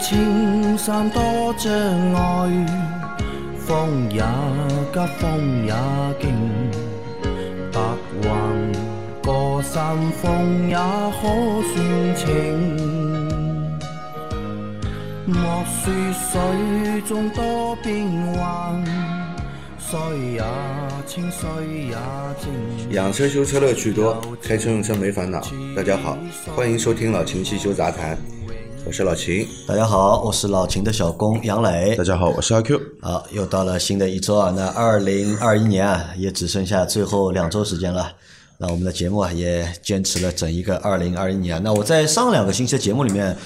青山多障碍，风也急，风也劲，白云过山峰也可算情。莫说水中多变幻，水也清，水也静。养车修车乐趣多，开车用车没烦恼。大家好，欢迎收听老秦汽修杂谈，我是老秦。大家好，我是老秦的小工杨磊。大家好，我是阿 Q。好，又到了新的一周啊，那二零二一年啊，也只剩下最后两周时间了。那我们的节目啊，也坚持了整一个二零二一年。那我在上两个星期的节目里面，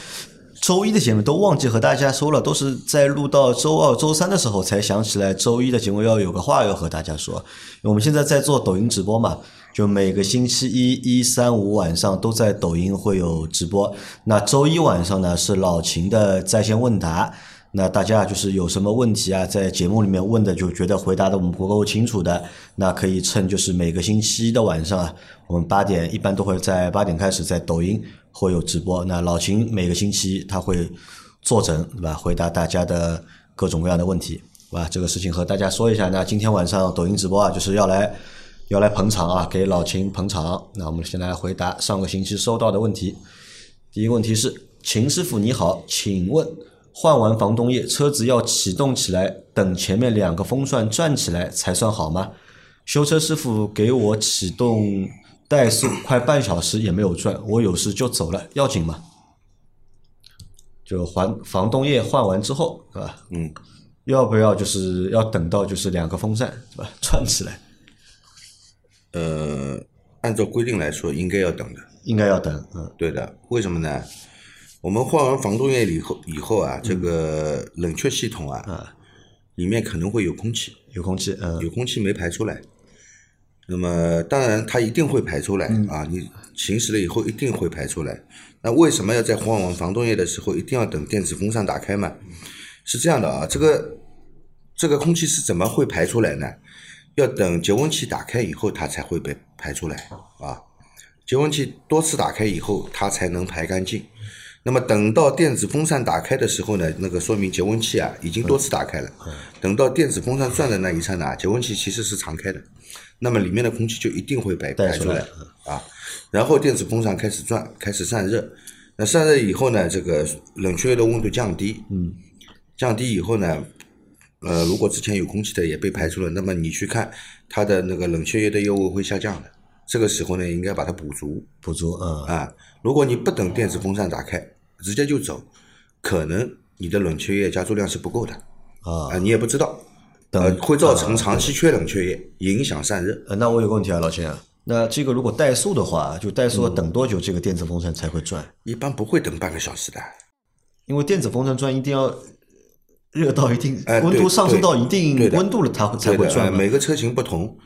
周一的节目都忘记和大家说了，都是在录到周二、周三的时候才想起来，周一的节目要有个话要和大家说。我们现在在做抖音直播嘛，就每个星期一、一、三、五晚上都在抖音会有直播。那周一晚上呢是老秦的在线问答。那大家就是有什么问题啊，在节目里面问的，就觉得回答的我们不够清楚的，那可以趁就是每个星期一的晚上啊，我们八点一般都会在八点开始在抖音会有直播。那老秦每个星期他会坐诊，对吧？回答大家的各种各样的问题，对吧？这个事情和大家说一下。那今天晚上抖音直播啊，就是要来要来捧场啊，给老秦捧场。那我们先来回答上个星期收到的问题。第一个问题是，秦师傅你好，请问。换完防冻液，车子要启动起来，等前面两个风扇转起来才算好吗？修车师傅给我启动怠速快半小时也没有转，我有事就走了，要紧吗？就还防冻液换完之后，是吧？嗯，要不要就是要等到就是两个风扇是吧转起来？呃，按照规定来说，应该要等的。应该要等，嗯，对的，为什么呢？我们换完防冻液以后，以后啊，这个冷却系统啊，里面可能会有空气，有空气，嗯，有空气没排出来。那么当然它一定会排出来啊，你行驶了以后一定会排出来。那为什么要在换完防冻液的时候一定要等电子风扇打开嘛？是这样的啊，这个这个空气是怎么会排出来呢？要等节温器打开以后，它才会被排出来啊。节温器多次打开以后，它才能排干净。那么等到电子风扇打开的时候呢，那个说明节温器啊已经多次打开了。等到电子风扇转的那一刹那，节温器其实是常开的，那么里面的空气就一定会被排出来啊。然后电子风扇开始转，开始散热。那散热以后呢，这个冷却液的温度降低，嗯，降低以后呢，呃，如果之前有空气的也被排除了，那么你去看它的那个冷却液的油温会下降的。这个时候呢，应该把它补足，补足，嗯啊。如果你不等电子风扇打开，直接就走，可能你的冷却液加注量是不够的啊，你也不知道，呃，会造成长期缺冷却液，影响散热。呃，那我有个问题啊，老秦，那这个如果怠速的话，就怠速等多久这个电子风扇才会转？一般不会等半个小时的，因为电子风扇转一定要热到一定哎温度上升到一定温度了，它会才会转嘛。每个车型不同，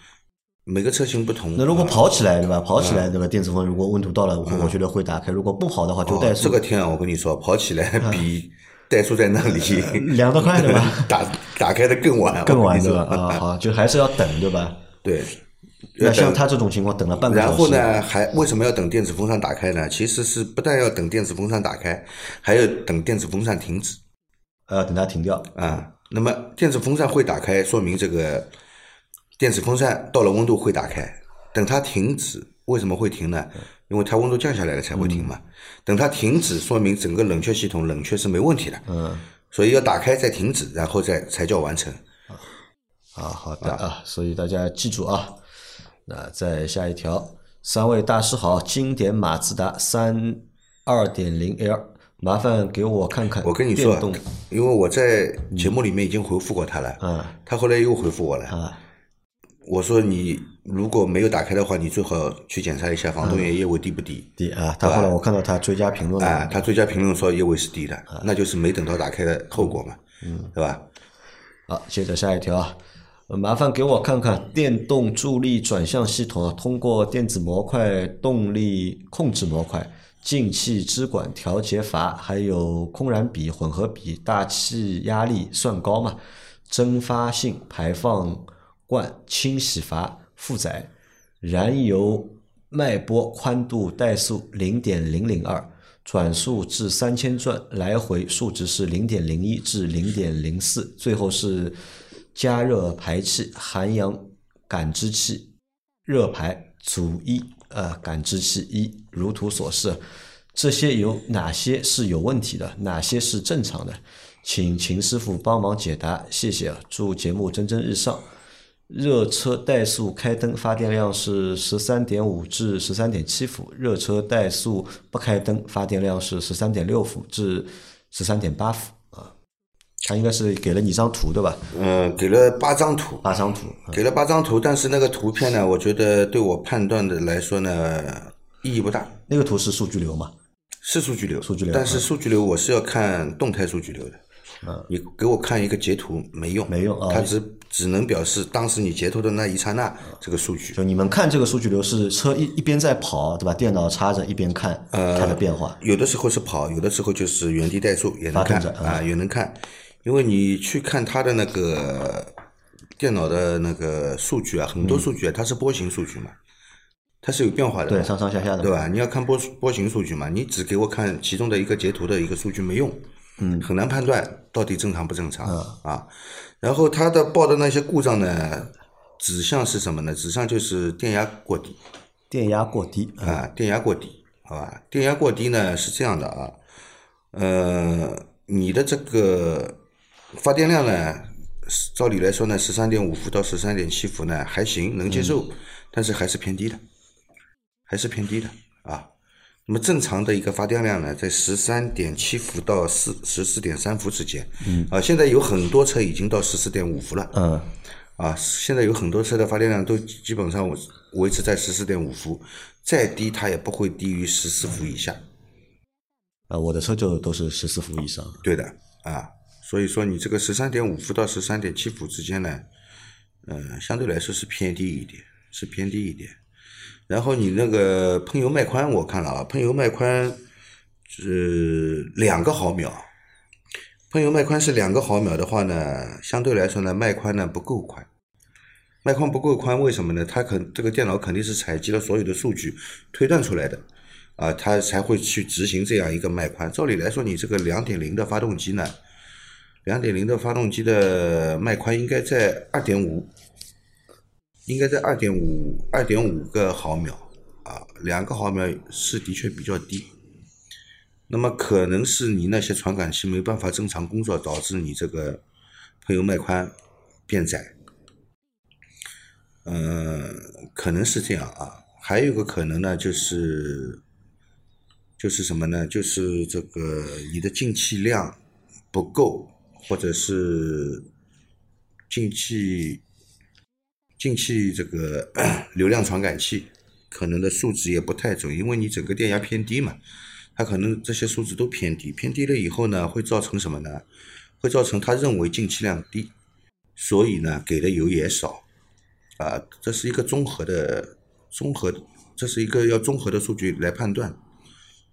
每个车型不同。那如果啊跑起来对吧？跑起来对吧？电子风如果温度到了，我我觉得会打开；如果不跑的话，就怠哦速。这个天啊，我跟你说，跑起来比怠速在那里凉得快对吧？打打开的更晚，更晚对吧？啊，好，就还是要等对吧？对。那像他这种情况，等了半个小时，然后？呢，还为什么要等电子风扇打开呢？其实是不但要等电子风扇打开，还要等电子风扇停止呃，等它停掉。啊。那么电子风扇会打开，说明这个电子风扇到了温度会打开。等它停止，为什么会停呢？因为它温度降下来了才会停嘛。等它停止，说明整个冷却系统冷却是没问题的。嗯，所以要打开再停止，然后再才叫完成。啊，好的啊，所以大家记住啊。那再下一条，三位大师好，经典马自达三二点零 L，麻烦给我看看我跟你说，因为我在节目里面已经回复过他了，嗯。他后来又回复我了。啊我说你如果没有打开的话，你最好去检查一下防冻液液位低不低。低啊，他后来我看到他追加评论啊，他追加评论说液位是低的，那就是没等到打开的后果嘛，嗯，对吧？好，接着下一条啊，呃麻烦给我看看电动助力转向系统啊，通过电子模块、动力控制模块、进气支管调节阀，还有空燃比、混合比、大气压力算高嘛？蒸发性排放罐、清洗阀、负载、燃油脉波宽度怠速零点零零二。转速至三千转，来回数值是零点零一至零点零四，最后是加热排气、含氧感知器、热排阻一呃感知器一，如图所示。这些有哪些是有问题的？哪些是正常的？请秦师傅帮忙解答，谢谢。祝节目蒸蒸日上。热车怠速开灯发电量是十三点五至十三点七伏，热车怠速不开灯发电量是十三点六伏至十三点八伏。他应该是给了你一张图对吧？嗯，给了八张图，八张图，给了八张图，但是那个图片呢，我觉得对我判断的来说呢，意义不大。那个图是数据流嘛？是数据流，数据流但是数据流我是要看动态数据流的。嗯，你给我看一个截图没用，没用啊它只只能表示当时你截图的那一刹那这个数据。就你们看这个数据流是车一一边在跑对吧？电脑插着一边看它的变化。有的时候是跑，有的时候就是原地怠速也能看啊，也能看。因为你去看它的那个电脑的那个数据啊，很多数据啊，它是波形数据嘛，它是有变化的，对，上上下下的，对吧？你要看波波形数据嘛，你只给我看其中的一个截图的一个数据没用，嗯，很难判断到底正常不正常、啊。然后它的报的那些故障呢，指向是什么呢？指向就是电压过低电压过低啊，啊，电压过低，好吧？电压过低呢是这样的啊，呃，你的这个发电量呢，照理来说呢，十三点五伏到十三点七伏呢还行，能接受，但是还是偏低的。还是偏低的啊。那么正常的一个发电量呢，在十三点七伏到四十四点三伏之间。嗯。啊，现在有很多车已经到十四点五伏了。嗯，啊，现在有很多车的发电量都基本上维持在十四点五伏，再低它也不会低于十四伏以下。啊，我的车就都是十四伏以上。对的啊，所以说你这个十三点五伏到十三点七伏之间呢，嗯、相对来说是偏低一点，是偏低一点。然后你那个喷油脉宽，我看了啊，喷油脉宽是两个毫秒，喷油脉宽是两个毫秒的话呢，相对来说呢，脉宽呢不够宽，脉宽不够宽，为什么呢？它肯这个电脑肯定是采集了所有的数据推断出来的，啊，它才会去执行这样一个脉宽。照理来说，你这个两点零的发动机呢，两点零的发动机的脉宽应该在二点五。应该在二点五二点五个毫秒啊，两个毫秒是的确比较低。那么可能是你那些传感器没办法正常工作，导致你这个喷油脉宽变窄。嗯，可能是这样啊。还有个可能呢，就是就是什么呢？就是这个你的进气量不够，或者是进气。进气这个 流量传感器可能的数值也不太准，因为你整个电压偏低嘛，它可能这些数值都偏低，偏低了以后呢，会造成什么呢？会造成他认为进气量低，所以呢给的油也少，啊，这是一个综合的综合，这是一个要综合的数据来判断。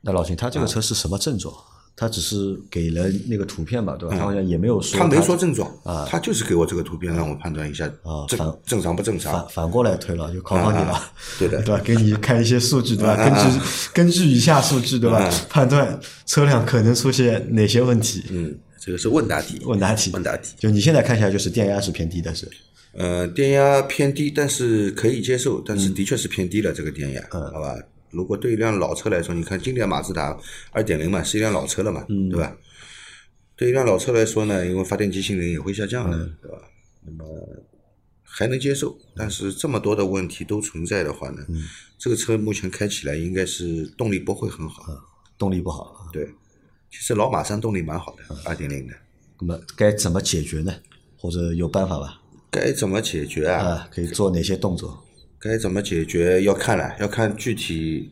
那老秦，他这个车是什么症状？他只是给了那个图片嘛，对吧？他好像也没有说。他没说症状啊，他就是给我这个图片让我判断一下啊，正反正常不正常反。反过来推了，就考考你了啊，对的对吧？给你看一些数据，对吧？根据根据以下数据，对吧？判断车辆可能出现哪些问题？嗯，这个是问答题。问答题，问答题。就你现在看起来就是电压是偏低的，是呃，电压偏低，但是可以接受，但是的确是偏低了这个电压，嗯好吧？如果对一辆老车来说，你看经典马自达二点零嘛，是一辆老车了嘛，嗯对吧？对一辆老车来说呢，因为发电机性能也会下降的，嗯对吧？那么还能接受，但是这么多的问题都存在的话呢，嗯这个车目前开起来应该是动力不会很好，动力不好。对。其实老马三动力蛮好的，嗯二点零的，那么该怎么解决呢？或者有办法吧？该怎么解决啊？啊，可以做哪些动作？该怎么解决要看了，要看具体，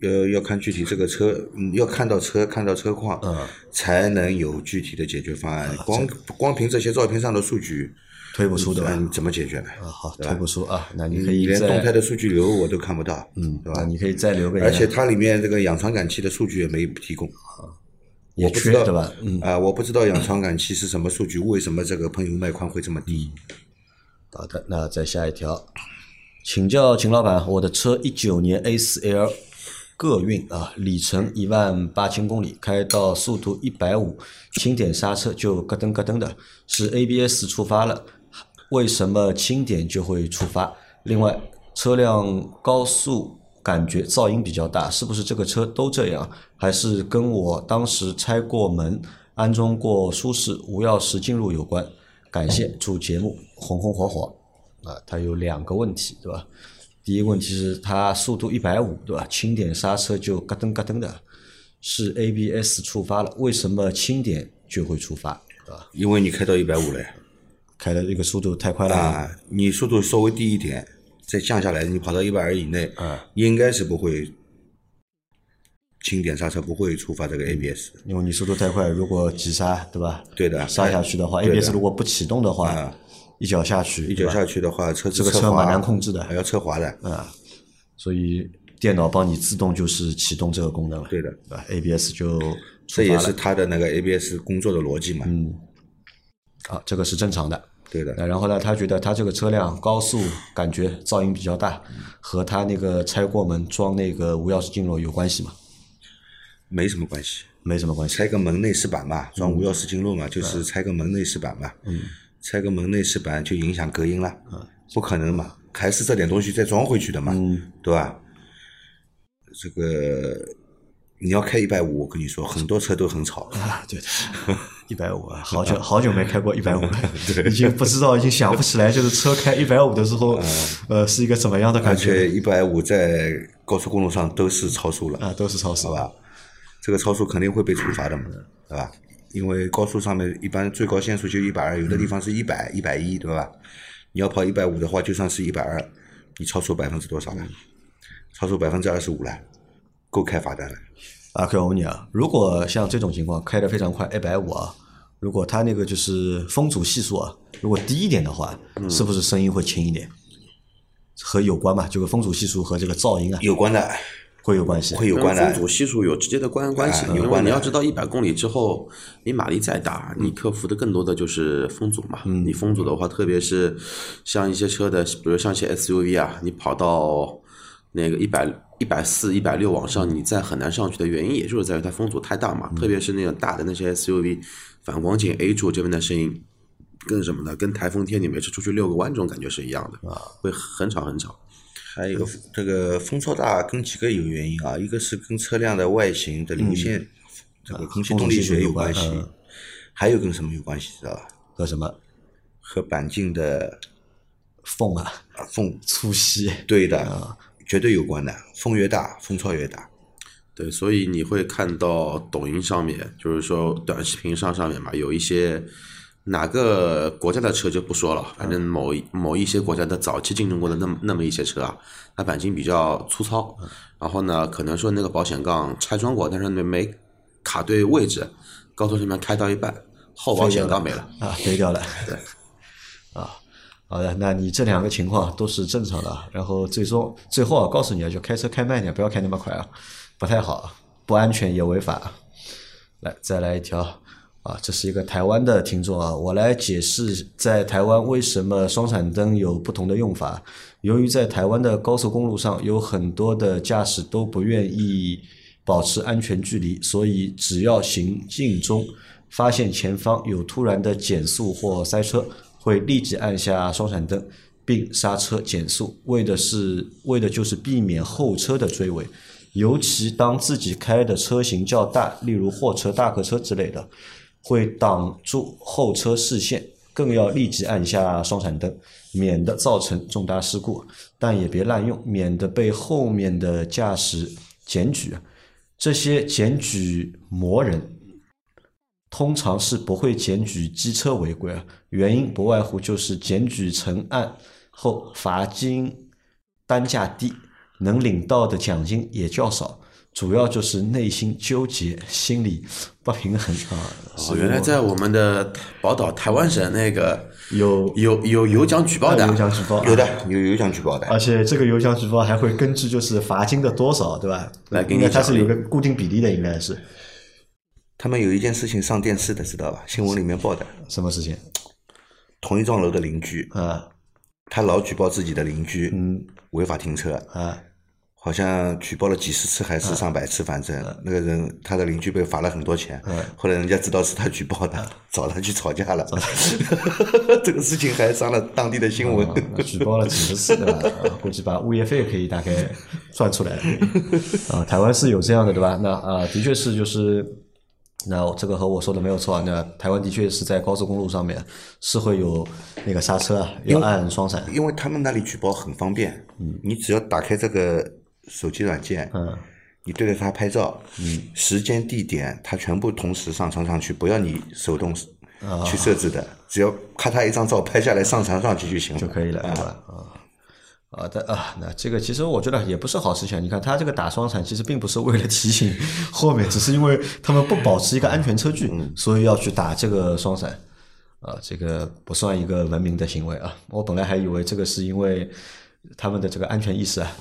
要要看具体这个车，嗯，要看到车，看到车况，嗯，才能有具体的解决方案。光光凭这些照片上的数据，推不出对吧？嗯，怎么解决呢？啊，好，推不出啊，那你你可以再连动态的数据流我都看不到，嗯，对吧？你可以再留个，而且它里面这个氧传感器的数据也没提供，也我不知道缺对吧？嗯，啊，我不知道氧传感器是什么数据，为什么这个喷油脉宽会这么低？好的，那再下一条，请教秦老板，我的车一九年 A 4 L 个运啊，里程一万八千公里，开到速度一百五，轻点刹车就咯噔咯噔的，是 ABS 触发了，为什么轻点就会触发？另外，车辆高速感觉噪音比较大，是不是这个车都这样？还是跟我当时拆过门、安装过舒适无钥匙进入有关？感谢，祝节目红红火火。啊，它有两个问题，对吧？第一个问题是它速度一百五，对吧？轻点刹车就咯噔咯噔的，是 ABS 触发了，为什么轻点就会触发？对吧？因为你开到一百五了开的这个速度太快了啊，你速度稍微低一点，再降下来，你跑到一百二以内，啊，应该是不会轻点刹车不会触发这个 ABS。因为你速度太快，如果急刹，对吧？对的刹下去的话，ABS 如果不启动的话啊，一脚下去，一脚下去的话，车子这个车蛮难控制的还要侧滑的。啊，所以电脑帮你自动就是启动这个功能了，对的，对吧？ABS 就这也是它的那个 ABS 工作的逻辑嘛。嗯，啊，这个是正常的。对的，然后呢，他觉得他这个车辆高速感觉噪音比较大，和他那个拆过门装那个无钥匙进入有关系吗？没什么关系。没什么关系。拆个门内饰板嘛，嗯装无钥匙进入嘛，就是拆个门内饰板嘛。嗯，拆个门内饰板就影响隔音了。嗯不可能嘛，还是这点东西再装回去的嘛，嗯对吧？这个你要开一百五，我跟你说，很多车都很吵。啊，对的，一百五啊，好久好久没开过一百五了，已经不知道，已经想不起来，就是车开一百五的时候，呃，是一个怎么样的而感觉且一百五在高速公路上都是超速了，啊？都是超速好吧？这个超速肯定会被处罚的嘛，对吧？因为高速上面一般最高限速就一百二，有的地方是一百、一百一，对吧？你要跑一百五的话，就算是一百二，你超速百分之多少了？超出百分之二十五了，够开罚单了。啊，可以我问你啊，如果像这种情况开得非常快，一百五啊，如果它那个就是风阻系数啊，如果低一点的话，是不是声音会轻一点？和有关嘛？就是风阻系数和这个噪音啊有关的，会有关系。会有关风。阻系数有直接的关关系，因为你要知道，一百公里之后，你马力再大，你克服的更多的就是风阻嘛。你风阻的话，特别是像一些车的，比如像一些 SUV 啊，你跑到那个一百一百四、一百六往上，你再很难上去的原因，也就是在于它风阻太大嘛。特别是那种大的那些 SUV，反光镜 A 柱这边的声音。跟什么呢？跟台风天你每次出去遛个弯这种感觉是一样的，会很吵很吵。还有这个风噪大跟几个有原因啊，一个是跟车辆的外形的流线，这个空气动力学有关系还有跟什么有关系知道吧？和什么和钣金的缝啊、啊缝，粗细对的，绝对有关的。缝越大，风噪越大。对，所以你会看到抖音上面，就是说短视频上上面嘛，有一些哪个国家的车就不说了，反正某一某一些国家的早期竞争过的那么那么一些车啊，它钣金比较粗糙，然后呢，可能说那个保险杠拆装过，但是没没卡对位置，高速上面开到一半，后保险杠没了。啊，飞掉了。对，啊，好的，那你这两个情况都是正常的啊。然后最终最后啊，告诉你啊，就开车开慢点，不要开那么快啊，不太好，不安全也违法。来，再来一条啊，这是一个台湾的听众啊，我来解释在台湾为什么双闪灯有不同的用法。由于在台湾的高速公路上有很多的驾驶都不愿意保持安全距离，所以只要行进中发现前方有突然的减速或塞车，会立即按下双闪灯并刹车减速，为的是为的就是避免后车的追尾。尤其当自己开的车型较大，例如货车、大客车之类的，会挡住后车视线，更要立即按下双闪灯，免得造成重大事故。但也别滥用，免得被后面的驾驶检举。这些检举魔人通常是不会检举机车违规啊，原因不外乎就是检举成案后罚金单价低，能领到的奖金也较少，主要就是内心纠结，心里不平衡啊。哦，原来在我们的宝岛台湾省那个有有有有奖举报的，有奖举报，有的有有奖举报的，而且这个有奖举报还会根据就是罚金的多少，对吧？来给你应该它是有个固定比例的，应该是。他们有一件事情上电视的，知道吧？新闻里面报的，什么事情？同一幢楼的邻居，啊？他老举报自己的邻居嗯。违法停车，啊好像举报了几十次还是上百次，反正那个人他的邻居被罚了很多钱，后来人家知道是他举报的，找他去吵架了，这个事情还上了当地的新闻。那举报了几十次对吧？啊估计把物业费可以大概算出来了。啊，台湾是有这样的对吧？那啊，的确是就是。那这个和我说的没有错啊。那台湾的确是在高速公路上面是会有那个刹车啊，要按双闪。因为他们那里举报很方便，嗯，你只要打开这个手机软件，嗯，你对着它拍照，嗯，时间、地点，它全部同时上传上去，不要你手动啊去设置的，只要咔嚓一张照拍下来上传上去就行了，就可以了，对吧？啊。好的啊，那这个其实我觉得也不是好事情。你看他这个打双闪，其实并不是为了提醒 后面，只是因为他们不保持一个安全车距，所以要去打这个双闪。啊，这个不算一个文明的行为啊！我本来还以为这个是因为他们的这个安全意识啊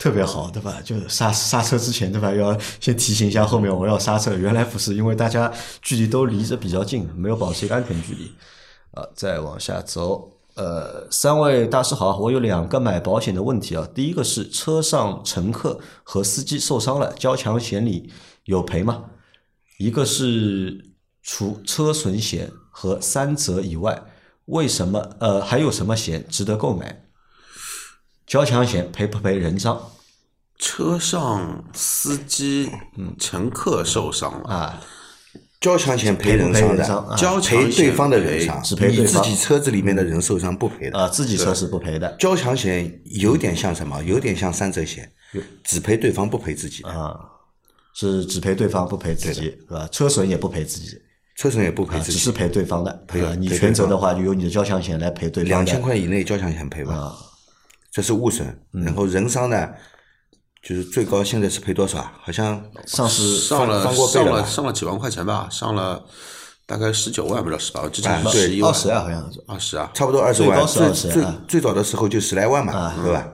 特别好，对吧？就是刹刹车之前，对吧？要先提醒一下后面我要刹车。原来不是，因为大家距离都离着比较近，没有保持一个安全距离。啊，再往下走。呃，三位大师好，我有两个买保险的问题啊。第一个是车上乘客和司机受伤了，交强险里有赔吗？一个是除车损险和三责以外，为什么呃还有什么险值得购买？交强险赔不赔人伤？车上司机、乘客受伤了，啊？交强险赔人伤的，交强赔对方的人伤，只赔对方。你自己车子里面的人受伤不赔的。啊，自己车是不赔的。交强险有点像什么？有点像三责险，只赔对方不赔自己。的，啊，是只赔对方不赔自己，是吧？车损也不赔自己，车损也不赔啊，自己。只是赔对方的。赔啊，你全责的话，就由你的交强险来赔对方两千块以内交强险赔吧，啊。这是物损。然后人伤呢，就是最高现在是赔多少啊？好像上市上了上了上了几万块钱吧，上了大概十九万不知道十八万，之前啊是十一万二十啊，好像是。二十啊，差不多二十万。最最20最啊最早的时候就十来万嘛，对吧？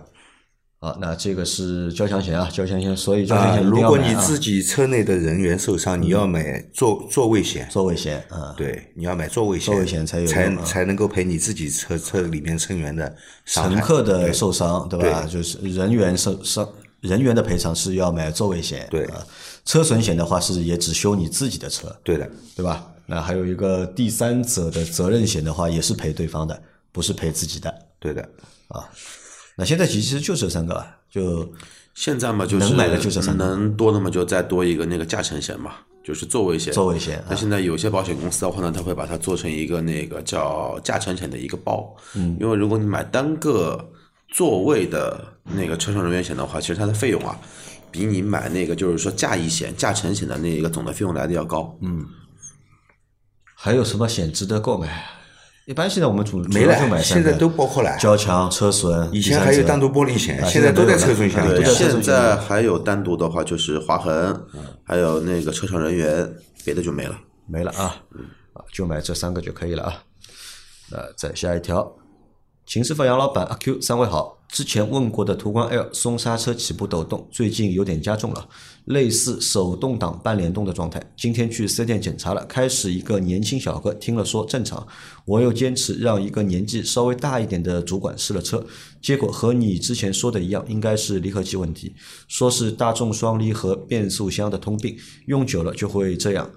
啊，那这个是交强险啊，交强险，所以交强啊，险如果你自己车内的人员受伤，你要买座座位险。座位险啊，对，你要买座位险，座位险才有才才能够赔你自己车车里面成员的。乘客的受伤对吧？就是人员受伤，人员的赔偿是要买座位险。对啊，车损险的话是也只修你自己的车，对的，对吧？那还有一个第三者的责任险的话，也是赔对方的，不是赔自己的对的。啊。那现在其实就这三个啊，就现在嘛就是能买的就这三个能多的嘛就再多一个那个驾乘险嘛，就是座位险。座位险啊那现在有些保险公司的话呢，它会把它做成一个那个叫驾乘险的一个包。嗯，因为如果你买单个座位的那个车上人员险的话，其实它的费用啊，比你买那个就是说驾驶险、驾乘险的那一个总的费用来的要高。嗯，还有什么险值得购买？一般现在我们主没了，买三个现在都包括了。交强、车损，以前还有单独玻璃险，现在都在车损险里对。现在还有单独的话就是划痕，还有那个车上人员，别的就没了。没了啊，啊，就买这三个就可以了啊。那再下一条，秦师傅杨老板阿 Q 三位好，之前问过的途观 L 松刹车起步抖动，最近有点加重了，类似手动挡半联动的状态。今天去四 S 店检查了，开始一个年轻小哥听了说正常，我又坚持让一个年纪稍微大一点的主管试了车，结果和你之前说的一样，应该是离合器问题，说是大众双离合变速箱的通病，用久了就会这样。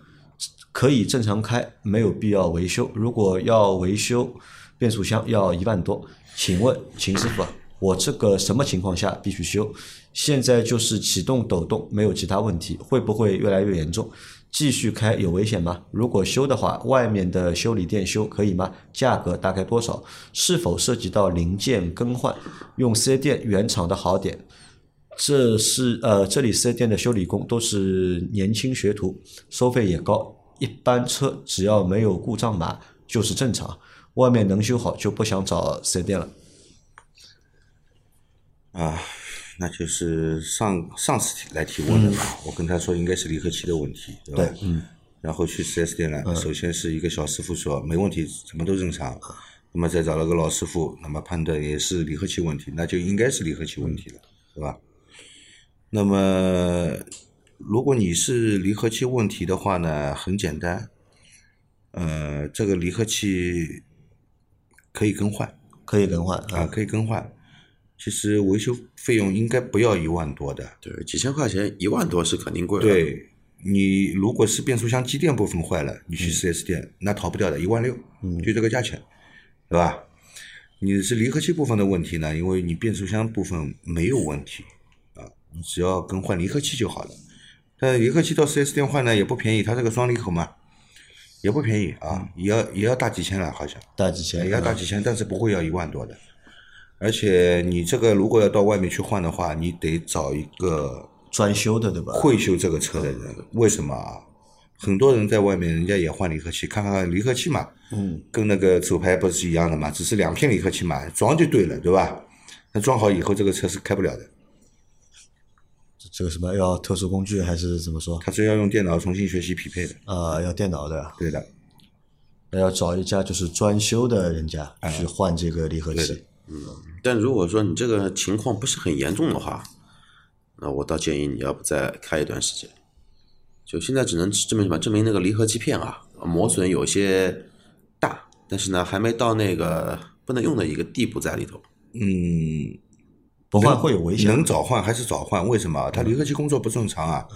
可以正常开，没有必要维修。如果要维修变速箱，要一万多。请问秦师傅，我这个什么情况下必须修？现在就是启动抖动，没有其他问题，会不会越来越严重？继续开有危险吗？如果修的话，外面的修理店修可以吗？价格大概多少？是否涉及到零件更换？用四 S 店原厂的好点。这是呃，这里四 S 店的修理工都是年轻学徒，收费也高。一般车只要没有故障码就是正常，外面能修好就不想找四 S 店了。啊，那就是上上次提来提问的嘛，我跟他说应该是离合器的问题，对吧？嗯。然后去 4S 店了，首先是一个小师傅说没问题，什么都正常。那么再找了个老师傅，那么判断也是离合器问题，那就应该是离合器问题了，对吧？那么如果你是离合器问题的话呢，很简单，呃，这个离合器可以更换。可以更换啊，啊，可以更换。其实维修费用应该不要一万多的。对，几千块钱，一万多是肯定贵了。，对你如果是变速箱机电部分坏了，你去 4S 店、那逃不掉的，一万六，就这个价钱，对吧？你是离合器部分的问题呢，因为你变速箱部分没有问题啊，你只要更换离合器就好了。但离合器到 4S 店换呢也不便宜，它这个双离合嘛，也不便宜啊，也要也要大几千了，好像。大几千也要大几千，但是不会要一万多的。而且你这个如果要到外面去换的话，你得找一个专修的对吧？会修这个车的人。为什么啊？很多人在外面人家也换离合器，看看离合器嘛，嗯，跟那个手排不是一样的嘛，只是两片离合器嘛，装就对了，对吧？那装好以后，这个车是开不了的，这个什么要特殊工具还是怎么说？它是要用电脑重新学习匹配的。啊，要电脑的，对的，那要找一家就是专修的人家哎去换这个离合对器。但如果说你这个情况不是很严重的话，那我倒建议你要不再开一段时间。就现在只能证明什么？证明那个离合器片啊磨损有些大，但是呢还没到那个不能用的一个地步在里头。嗯，不换会有危险能早换还是早换？为什么啊？它离合器工作不正常啊，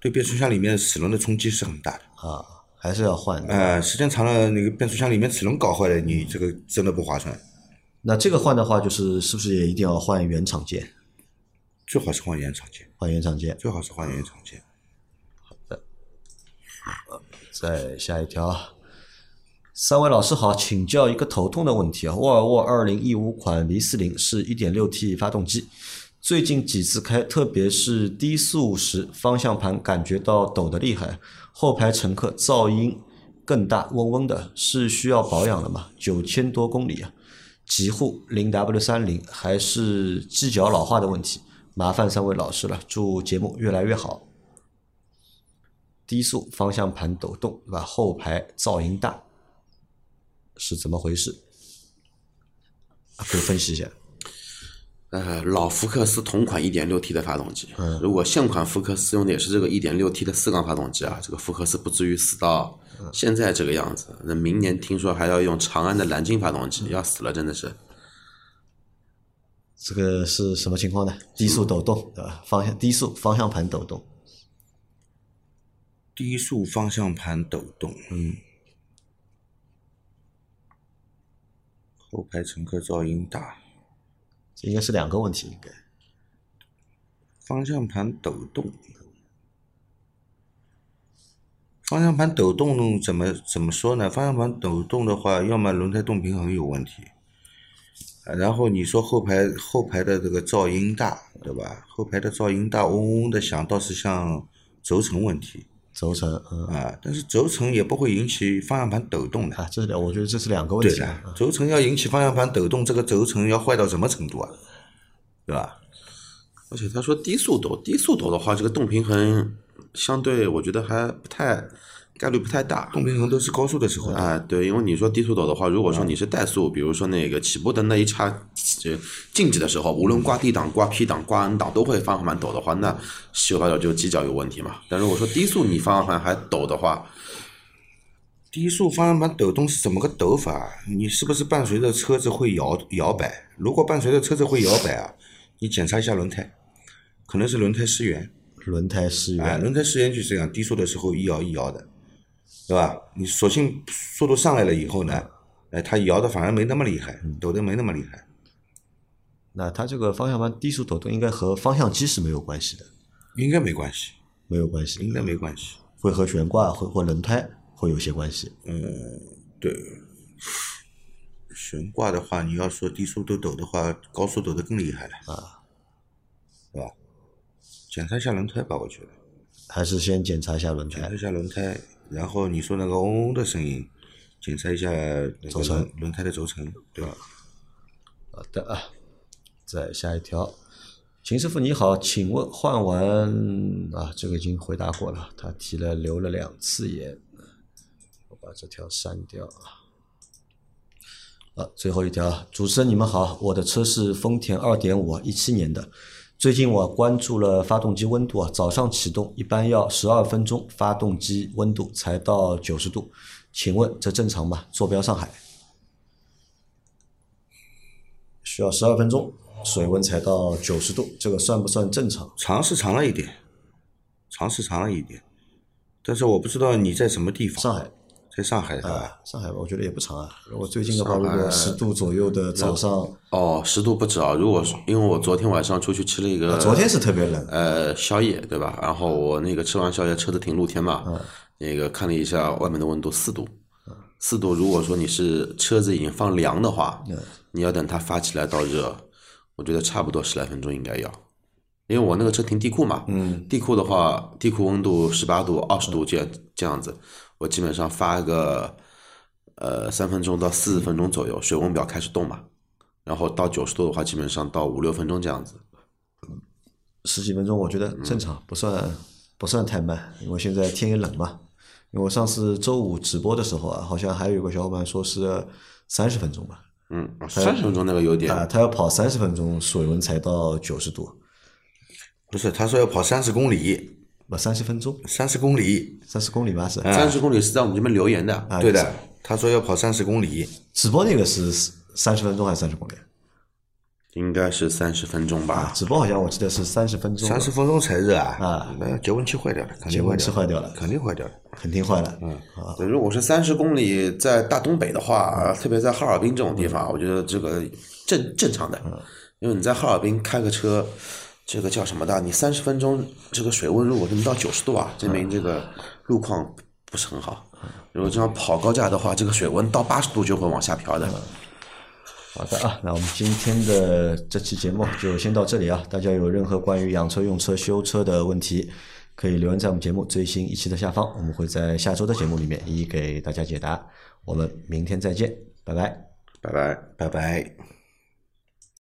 对变速箱里面齿轮的冲击是很大的。啊，还是要换的。呃，时间长了，那个变速箱里面齿轮搞坏了，你这个真的不划算。那这个换的话，就是是不是也一定要换原厂件？最好是换原厂件，换原厂件。最好是换原厂件。好的再下一条，三位老师好，请教一个头痛的问题啊。沃尔沃二零一五款 V 四零是一点六 T 发动机，最近几次开，特别是低速时，方向盘感觉到抖得厉害，后排乘客噪音更大，嗡嗡的，是需要保养了吗？九千多公里啊，极护零 W 三零还是机脚老化的问题？麻烦三位老师了，祝节目越来越好。低速方向盘抖动，对吧？后排噪音大，是怎么回事？可以分析一下。呃，老福克斯同款 1.6T 的发动机，如果现款福克斯用的也是这个 1.6T 的四缸发动机啊，这个福克斯不至于死到现在这个样子。那明年听说还要用长安的蓝鲸发动机，要死了，真的是。这个是什么情况呢？低速抖动，对吧？方向低速方向盘抖动，低速方向盘抖动，嗯，后排乘客噪音大，应该是两个问题，应该。方向盘抖动，方向盘抖动怎么怎么说呢？方向盘抖动的话，要么轮胎动平衡有问题，然后你说后排后排的这个噪音大，对吧？后排的噪音大，嗡嗡的响，倒是像轴承问题轴承，嗯，啊。但是轴承也不会引起方向盘抖动的。啊，这是两，我觉得这是两个问题轴承要引起方向盘抖动，这个轴承要坏到什么程度啊？对吧？而且他说低速抖，低速抖的话，这个动平衡相对我觉得还不太概率不太大。动平衡都是高速的时候的。啊，对，因为你说低速抖的话，如果说你是怠速，比如说那个起步的那一刹，这静止的时候，无论挂 D 档、挂 P 档、挂 N 档都会方向盘抖的话，那修好脚就机脚有问题嘛。但如果说低速你方向盘还抖的话，低速方向盘抖动是怎么个抖法？你是不是伴随着车子会摇摇摆？如果伴随着车子会摇摆啊，你检查一下轮胎，可能是轮胎失圆。轮胎失哎，圆，轮胎失圆就是这样，低速的时候一摇一摇的，对吧？你索性速度上来了以后呢，哎，它摇的反而没那么厉害，抖的没那么厉害，那它这个方向盘低速抖动应该和方向机是没有关系的，应该没关系，没有关系，应该没关系。会和悬挂会或轮胎会有些关系。嗯对，悬挂的话，你要说低速都抖的话，高速抖得更厉害了啊，对吧？检查一下轮胎吧，我觉得还是先检查一下轮胎检查一。下轮胎，然后你说那个嗡嗡的声音，检查一下那个轴承轮轮胎的轴承，对吧？好的啊，再下一条，秦师傅你好，请问换完啊，这个已经回答过了，他提了留了两次言，我把这条删掉啊。啊，最后一条，主持人你们好，我的车是丰田二点五，一七年的。最近我关注了发动机温度啊，早上启动一般要十二分钟，发动机温度才到九十度，请问这正常吗？坐标上海。需要十二分钟。水温才到九十度，这个算不算正常？长是长了一点，长是长了一点，但是我不知道你在什么地方。上海在上海上海吧我觉得也不长啊。如果最近的话，上海如果十度左右的早上，哦，十度不止啊！如果因为我昨天晚上出去吃了一个，昨天是特别冷，呃宵夜对吧？然后我那个吃完宵夜，车子停露天嘛，那个看了一下外面的温度四度，四度。如果说你是车子已经放凉的话，你要等它发起来到热，我觉得差不多十来分钟应该要。因为我那个车停地库嘛，嗯，地库的话，地库温度十八度、二十度这样这样子，我基本上发个呃三分钟到四十分钟左右，水温表开始动嘛，然后到九十度的话，基本上到五六分钟这样子。十几分钟我觉得正常，不算不算太慢，因为现在天也冷嘛。因为我上次周五直播的时候啊，好像还有一个小伙伴说是三十分钟吧，嗯，三十分钟那个有点啊，他要跑三十分钟，水温才到九十度，不是，他说要跑三十公里，不三十分钟，三十公里，三十公里吧是。三十公里是在我们这边留言的，啊对的，他说要跑三十公里，直播那个是三十分钟还是三十公里？应该是三十分钟吧。直播好像我记得是三十分钟，三十分钟才热啊！啊，那节温器坏掉了，节温器坏掉了肯定坏掉了。肯定坏了。嗯，啊，如果是三十公里在大东北的话，特别在哈尔滨这种地方，我觉得这个正正常的，因为你在哈尔滨开个车，这个叫什么的？你三十分钟这个水温如果能到九十度啊，证明这个路况不是很好。如果这样跑高架的话，这个水温到八十度就会往下飘的。好的啊，那我们今天的这期节目就先到这里啊。大家有任何关于养车、用车、修车的问题，可以留言在我们节目最新一期的下方，我们会在下周的节目里面一一给大家解答。我们明天再见，拜拜。拜拜。拜拜。